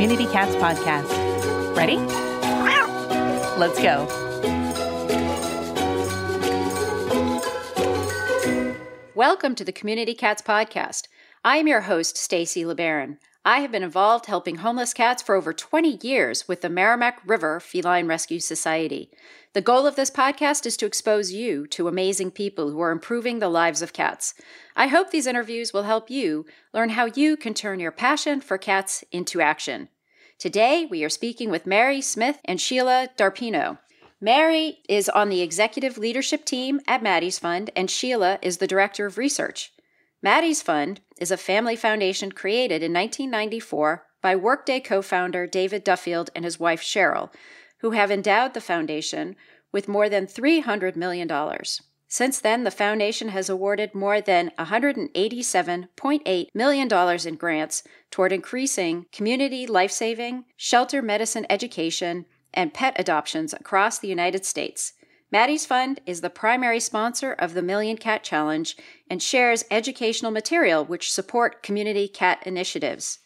Community Cats podcast. Ready? Let's go. Welcome to the Community Cats podcast. I am your host, Stacy LeBaron. I have been involved helping homeless cats for over 20 years with the Merrimack River Feline Rescue Society. The goal of this podcast is to expose you to amazing people who are improving the lives of cats. I hope these interviews will help you learn how you can turn your passion for cats into action. Today, we are speaking with Mary Smith and Sheila D'Arpino. Mary is on the executive leadership team at Maddie's Fund, and Sheila is the director of research. Maddie's Fund is a family foundation created in 1994 by Workday co founder David Duffield and his wife Cheryl, who have endowed the foundation with more than $300 million. Since then, the foundation has awarded more than $187.8 million in grants toward increasing community life saving, shelter medicine education, and pet adoptions across the United States. Maddie's Fund is the primary sponsor of the Million Cat Challenge and shares educational material which support community cat initiatives.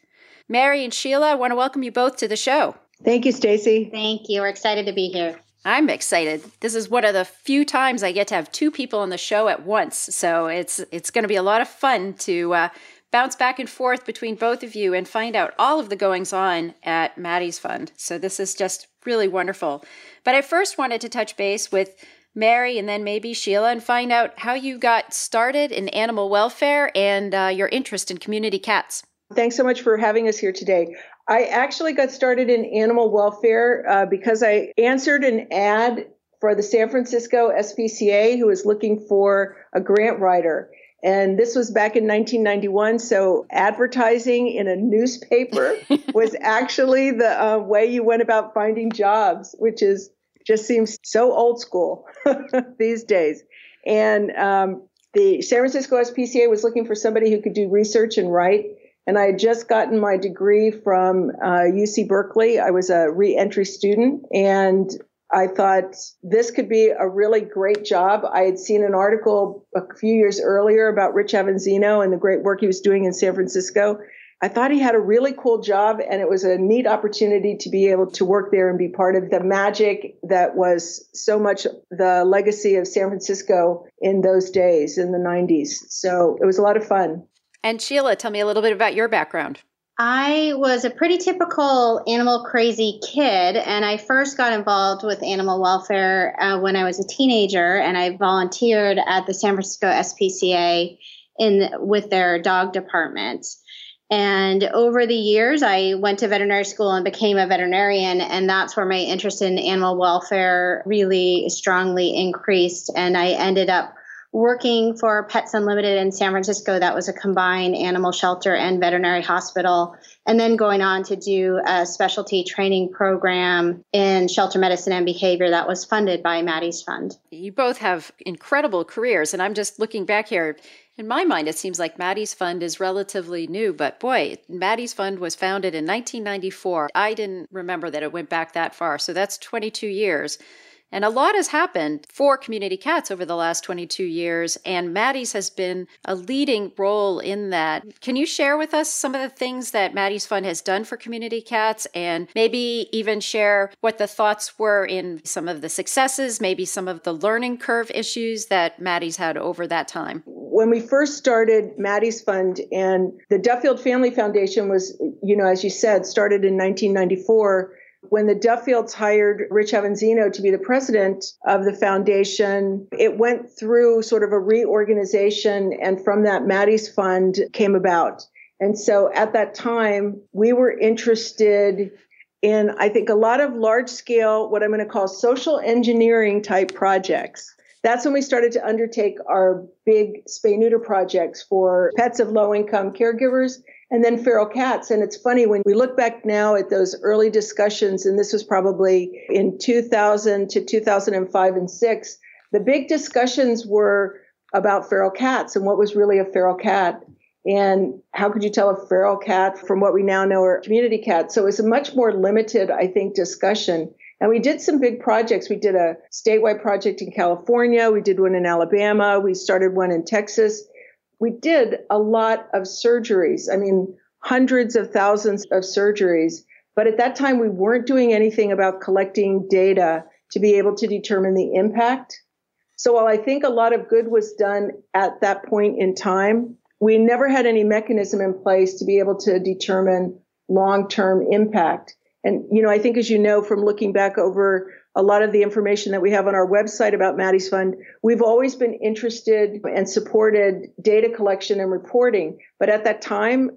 Mary and Sheila, I want to welcome you both to the show. Thank you, Stacy. Thank you. We're excited to be here. I'm excited. This is one of the few times I get to have two people on the show at once, so it's it's going to be a lot of fun to uh, bounce back and forth between both of you and find out all of the goings on at Maddie's Fund. So this is just really wonderful. But I first wanted to touch base with Mary and then maybe Sheila and find out how you got started in animal welfare and uh, your interest in community cats. Thanks so much for having us here today. I actually got started in animal welfare uh, because I answered an ad for the San Francisco SPCA who was looking for a grant writer. And this was back in 1991. So advertising in a newspaper was actually the uh, way you went about finding jobs, which is just seems so old school these days. And um, the San Francisco SPCA was looking for somebody who could do research and write. And I had just gotten my degree from uh, UC Berkeley. I was a reentry student and I thought this could be a really great job. I had seen an article a few years earlier about Rich Avanzino and the great work he was doing in San Francisco. I thought he had a really cool job and it was a neat opportunity to be able to work there and be part of the magic that was so much the legacy of San Francisco in those days in the 90s. So it was a lot of fun. And Sheila, tell me a little bit about your background. I was a pretty typical animal crazy kid, and I first got involved with animal welfare uh, when I was a teenager, and I volunteered at the San Francisco SPCA in with their dog department. And over the years, I went to veterinary school and became a veterinarian, and that's where my interest in animal welfare really strongly increased. And I ended up working for Pets Unlimited in San Francisco. That was a combined animal shelter and veterinary hospital. And then going on to do a specialty training program in shelter medicine and behavior that was funded by Maddie's Fund. You both have incredible careers. And I'm just looking back here. In my mind, it seems like Maddie's Fund is relatively new, but boy, Maddie's Fund was founded in 1994. I didn't remember that it went back that far. So that's 22 years. And a lot has happened for community cats over the last 22 years, and Maddie's has been a leading role in that. Can you share with us some of the things that Maddie's Fund has done for community cats and maybe even share what the thoughts were in some of the successes, maybe some of the learning curve issues that Maddie's had over that time? When we first started Maddie's Fund and the Duffield Family Foundation was, you know, as you said, started in 1994 when the Duffields hired Rich Avanzino to be the president of the foundation, it went through sort of a reorganization, and from that, Maddie's Fund came about. And so at that time, we were interested in, I think, a lot of large scale, what I'm going to call social engineering type projects. That's when we started to undertake our big spay neuter projects for pets of low income caregivers and then feral cats. And it's funny when we look back now at those early discussions, and this was probably in 2000 to 2005 and six, the big discussions were about feral cats and what was really a feral cat. And how could you tell a feral cat from what we now know are community cats? So it was a much more limited, I think, discussion. And we did some big projects. We did a statewide project in California. We did one in Alabama. We started one in Texas we did a lot of surgeries. I mean, hundreds of thousands of surgeries. But at that time, we weren't doing anything about collecting data to be able to determine the impact. So while I think a lot of good was done at that point in time, we never had any mechanism in place to be able to determine long-term impact. And, you know, I think as you know from looking back over a lot of the information that we have on our website about Maddie's Fund, we've always been interested and supported data collection and reporting. But at that time,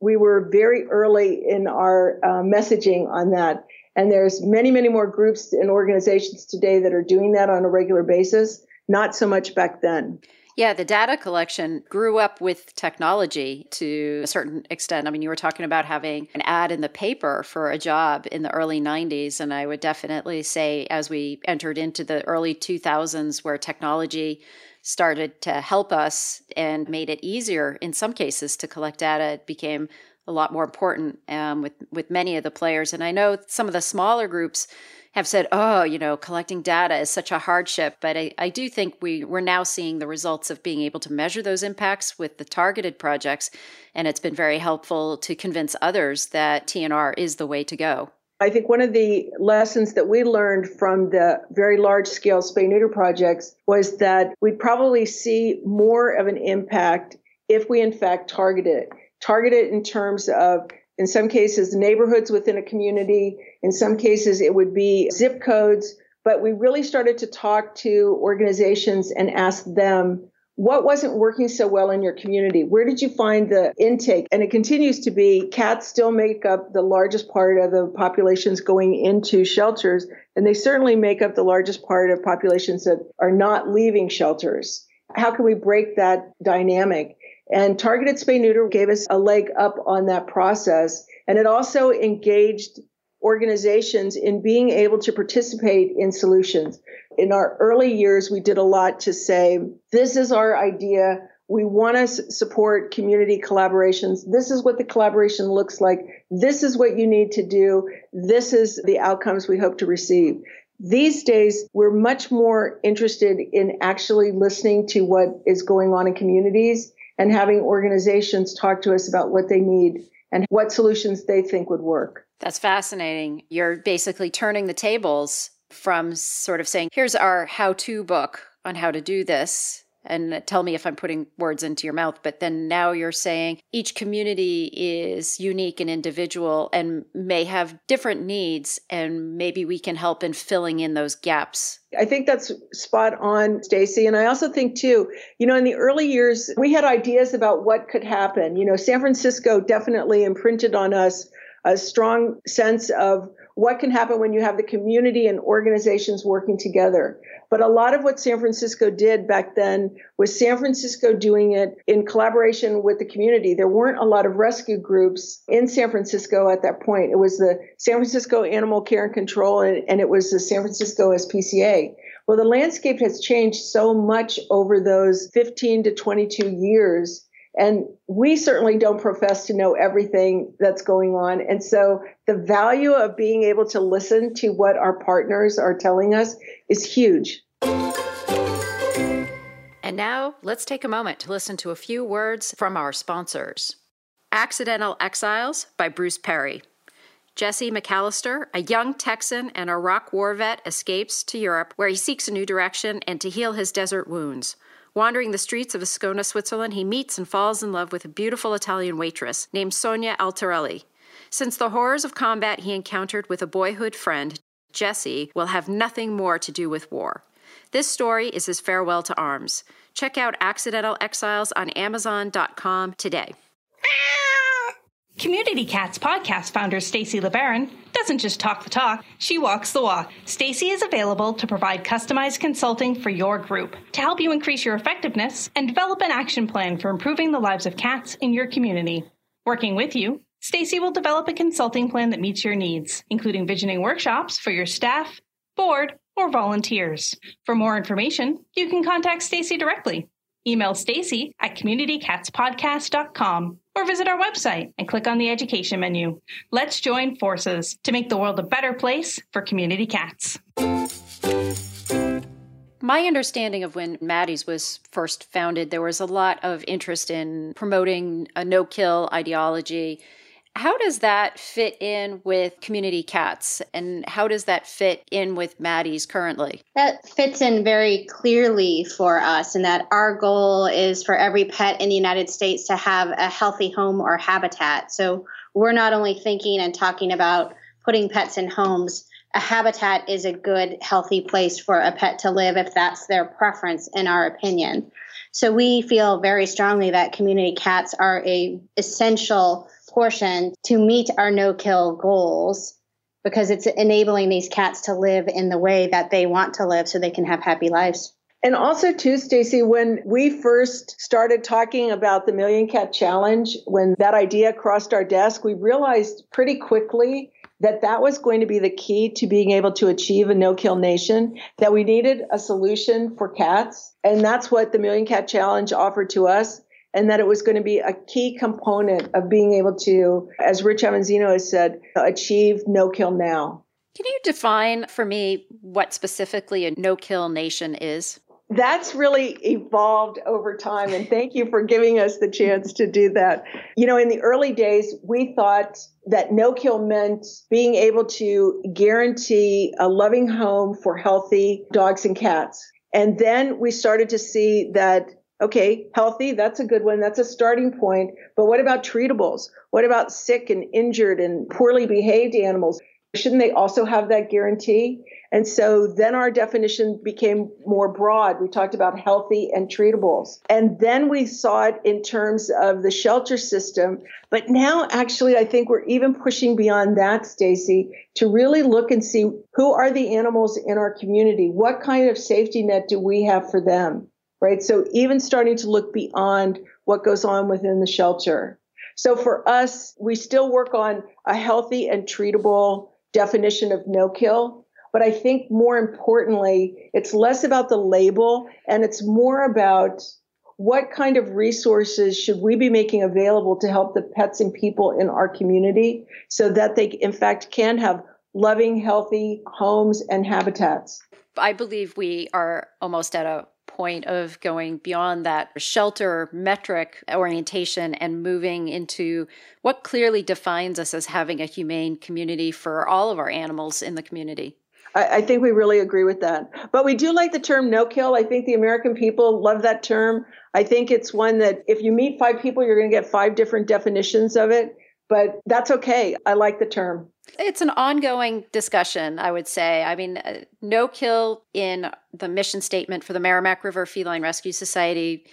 we were very early in our uh, messaging on that. And there's many, many more groups and organizations today that are doing that on a regular basis, not so much back then. Yeah, the data collection grew up with technology to a certain extent. I mean, you were talking about having an ad in the paper for a job in the early 90s. And I would definitely say, as we entered into the early 2000s, where technology started to help us and made it easier in some cases to collect data, it became a lot more important um, with with many of the players. And I know some of the smaller groups have said, oh, you know, collecting data is such a hardship. But I, I do think we, we're now seeing the results of being able to measure those impacts with the targeted projects. And it's been very helpful to convince others that TNR is the way to go. I think one of the lessons that we learned from the very large scale spay neuter projects was that we'd probably see more of an impact if we in fact target it. Target it in terms of in some cases, neighborhoods within a community. In some cases, it would be zip codes. But we really started to talk to organizations and ask them, what wasn't working so well in your community? Where did you find the intake? And it continues to be cats still make up the largest part of the populations going into shelters. And they certainly make up the largest part of populations that are not leaving shelters. How can we break that dynamic? And targeted spay neuter gave us a leg up on that process. And it also engaged organizations in being able to participate in solutions. In our early years, we did a lot to say, this is our idea. We want to support community collaborations. This is what the collaboration looks like. This is what you need to do. This is the outcomes we hope to receive. These days, we're much more interested in actually listening to what is going on in communities and having organizations talk to us about what they need and what solutions they think would work. That's fascinating. You're basically turning the tables from sort of saying, here's our how to book on how to do this and tell me if I'm putting words into your mouth. But then now you're saying each community is unique and individual and may have different needs, and maybe we can help in filling in those gaps. I think that's spot on, Stacy. And I also think too, you know, in the early years, we had ideas about what could happen. You know, San Francisco definitely imprinted on us a strong sense of what can happen when you have the community and organizations working together. But a lot of what San Francisco did back then was San Francisco doing it in collaboration with the community. There weren't a lot of rescue groups in San Francisco at that point. It was the San Francisco Animal Care and Control, and, and it was the San Francisco SPCA. Well, the landscape has changed so much over those 15 to 22 years and we certainly don't profess to know everything that's going on. And so the value of being able to listen to what our partners are telling us is huge. And now let's take a moment to listen to a few words from our sponsors. Accidental Exiles by Bruce Perry. Jesse McAllister, a young Texan and Iraq war vet, escapes to Europe where he seeks a new direction and to heal his desert wounds. Wandering the streets of Ascona, Switzerland, he meets and falls in love with a beautiful Italian waitress named Sonia Altarelli. Since the horrors of combat he encountered with a boyhood friend, Jesse will have nothing more to do with war. This story is his farewell to arms. Check out Accidental Exiles on Amazon.com today. Community Cats podcast founder Stacy LeBaron doesn't just talk the talk, she walks the walk. Stacy is available to provide customized consulting for your group to help you increase your effectiveness and develop an action plan for improving the lives of cats in your community. Working with you, Stacy will develop a consulting plan that meets your needs, including visioning workshops for your staff, board, or volunteers. For more information, you can contact Stacy directly. Email Stacy at communitycatspodcast.com or visit our website and click on the education menu. Let's join forces to make the world a better place for community cats. My understanding of when Maddie's was first founded, there was a lot of interest in promoting a no kill ideology How does that fit in with community cats? And how does that fit in with Maddie's currently? That fits in very clearly for us, in that our goal is for every pet in the United States to have a healthy home or habitat. So we're not only thinking and talking about putting pets in homes, a habitat is a good, healthy place for a pet to live if that's their preference, in our opinion. So we feel very strongly that community cats are a essential portion to meet our no kill goals because it's enabling these cats to live in the way that they want to live so they can have happy lives. And also, too, Stacy, when we first started talking about the Million Cat Challenge, when that idea crossed our desk, we realized pretty quickly that that was going to be the key to being able to achieve a no kill nation, that we needed a solution for cats. And that's what the Million Cat Challenge offered to us and that it was going to be a key component of being able to, as Rich Avanzino has said, achieve no kill now. Can you define for me what specifically a no kill nation is? That's really evolved over time, and thank you for giving us the chance to do that. You know, in the early days, we thought that no kill meant being able to guarantee a loving home for healthy dogs and cats. And then we started to see that Okay, healthy, that's a good one. That's a starting point. But what about treatables? What about sick and injured and poorly behaved animals? Shouldn't they also have that guarantee? And so then our definition became more broad. We talked about healthy and treatables. And then we saw it in terms of the shelter system. But now actually I think we're even pushing beyond that, Stacy, to really look and see who are the animals in our community? What kind of safety net do we have for them? Right? So even starting to look beyond what goes on within the shelter. So for us, we still work on a healthy and treatable definition of no kill. But I think more importantly, it's less about the label and it's more about what kind of resources should we be making available to help the pets and people in our community so that they, in fact, can have loving, healthy homes and habitats. I believe we are almost at a point of going beyond that shelter metric orientation and moving into what clearly defines us as having a humane community for all of our animals in the community. I, think we really agree with that. But we do like the term no kill. I think the American people love that term. I think it's one that if you meet five people, you're going to get five different definitions of it but that's okay. I like the term. It's an ongoing discussion, I would say. I mean, uh, no kill in the mission statement for the Merrimack River Feline Rescue Society.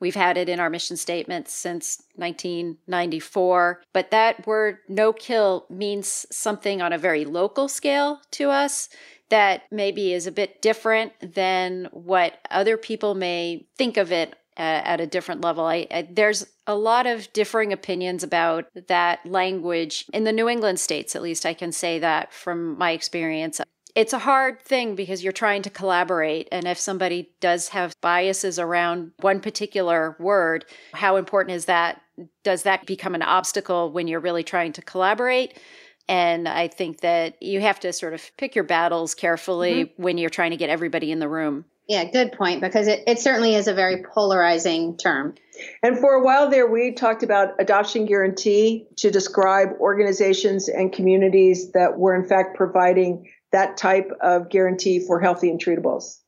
We've had it in our mission statement since 1994. But that word no kill means something on a very local scale to us that maybe is a bit different than what other people may think of it at a different level. I, I, there's a lot of differing opinions about that language in the New England states, at least I can say that from my experience. It's a hard thing because you're trying to collaborate. And if somebody does have biases around one particular word, how important is that? Does that become an obstacle when you're really trying to collaborate? And I think that you have to sort of pick your battles carefully mm-hmm. when you're trying to get everybody in the room. Yeah, good point, because it, it certainly is a very polarizing term. And for a while there, we talked about adoption guarantee to describe organizations and communities that were, in fact, providing that type of guarantee for healthy and treatables.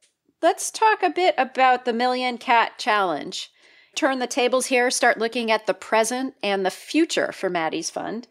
Let's talk a bit about the Million Cat Challenge. Turn the tables here, start looking at the present and the future for Maddie's Fund.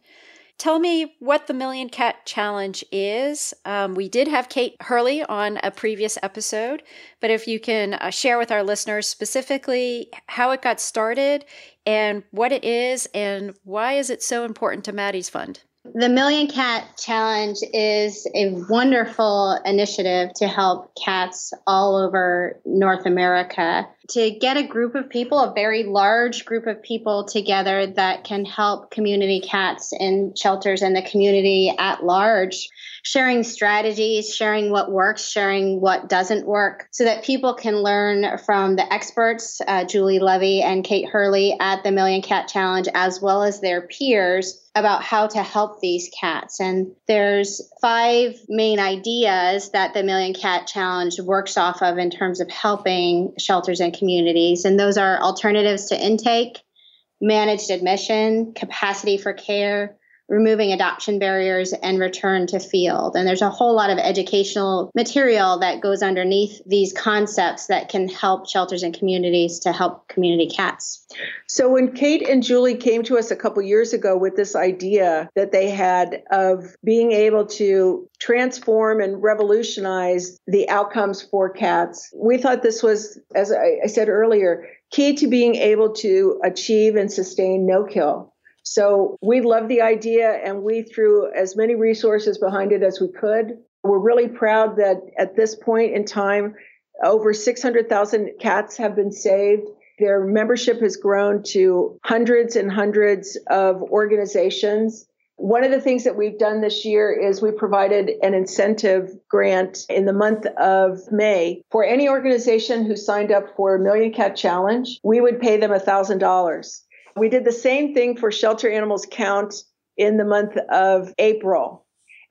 Tell me what the Million Cat Challenge is. Um, we did have Kate Hurley on a previous episode, but if you can uh, share with our listeners specifically how it got started and what it is and why is it so important to Maddie's Fund? The Million Cat Challenge is a wonderful initiative to help cats all over North America to get a group of people, a very large group of people together that can help community cats in shelters and the community at large sharing strategies, sharing what works, sharing what doesn't work, so that people can learn from the experts, uh, Julie Levy and Kate Hurley at the Million Cat Challenge, as well as their peers about how to help these cats. And there's five main ideas that the Million Cat Challenge works off of in terms of helping shelters and communities. And those are alternatives to intake, managed admission, capacity for care, removing adoption barriers and return to field. And there's a whole lot of educational material that goes underneath these concepts that can help shelters and communities to help community cats. So when Kate and Julie came to us a couple years ago with this idea that they had of being able to transform and revolutionize the outcomes for cats, we thought this was, as I said earlier, key to being able to achieve and sustain no kill. So we love the idea and we threw as many resources behind it as we could. We're really proud that at this point in time, over 600,000 cats have been saved. Their membership has grown to hundreds and hundreds of organizations. One of the things that we've done this year is we provided an incentive grant in the month of May for any organization who signed up for a Million Cat Challenge. We would pay them $1,000. We did the same thing for Shelter Animals Count in the month of April.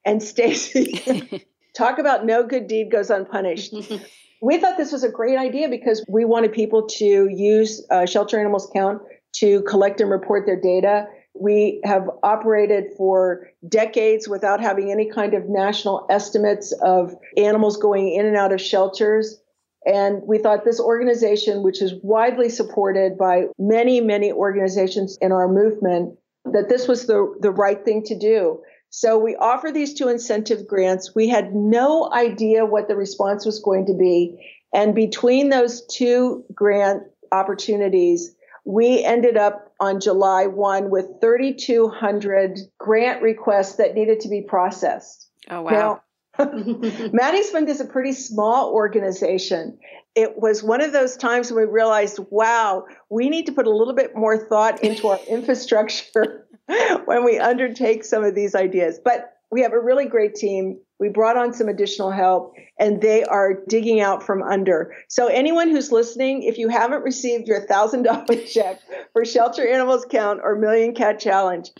And Stacy, talk about no good deed goes unpunished. we thought this was a great idea because we wanted people to use uh, Shelter Animals Count to collect and report their data. We have operated for decades without having any kind of national estimates of animals going in and out of shelters. And we thought this organization, which is widely supported by many, many organizations in our movement, that this was the, the right thing to do. So we offer these two incentive grants. We had no idea what the response was going to be. And between those two grant opportunities, we ended up on July 1 with 3,200 grant requests that needed to be processed. Oh, wow. Now, Maddie's Fund is a pretty small organization. It was one of those times when we realized, wow, we need to put a little bit more thought into our infrastructure when we undertake some of these ideas. But we have a really great team. We brought on some additional help and they are digging out from under. So anyone who's listening, if you haven't received your thousand dollar check for Shelter Animals Count or Million Cat Challenge,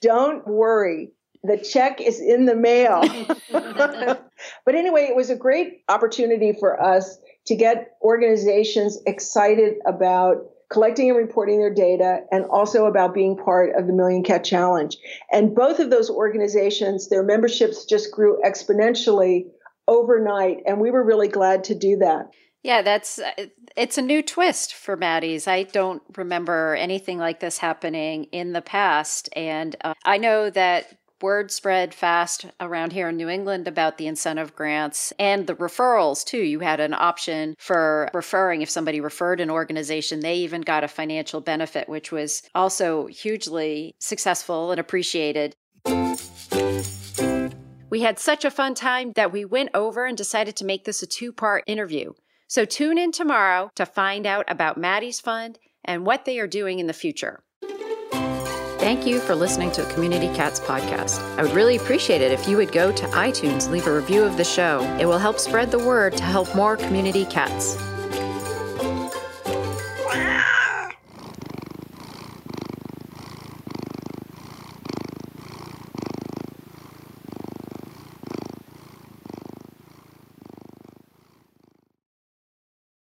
don't worry the check is in the mail. but anyway, it was a great opportunity for us to get organizations excited about collecting and reporting their data and also about being part of the Million Cat Challenge. And both of those organizations, their memberships just grew exponentially overnight. And we were really glad to do that. Yeah, that's it's a new twist for Maddie's. I don't remember anything like this happening in the past, and uh, I know that word spread fast around here in New England about the incentive grants and the referrals too. You had an option for referring if somebody referred an organization, they even got a financial benefit, which was also hugely successful and appreciated. We had such a fun time that we went over and decided to make this a two part interview. So tune in tomorrow to find out about Maddie's Fund and what they are doing in the future. Thank you for listening to Community Cats podcast. I would really appreciate it if you would go to iTunes, leave a review of the show. It will help spread the word to help more community cats.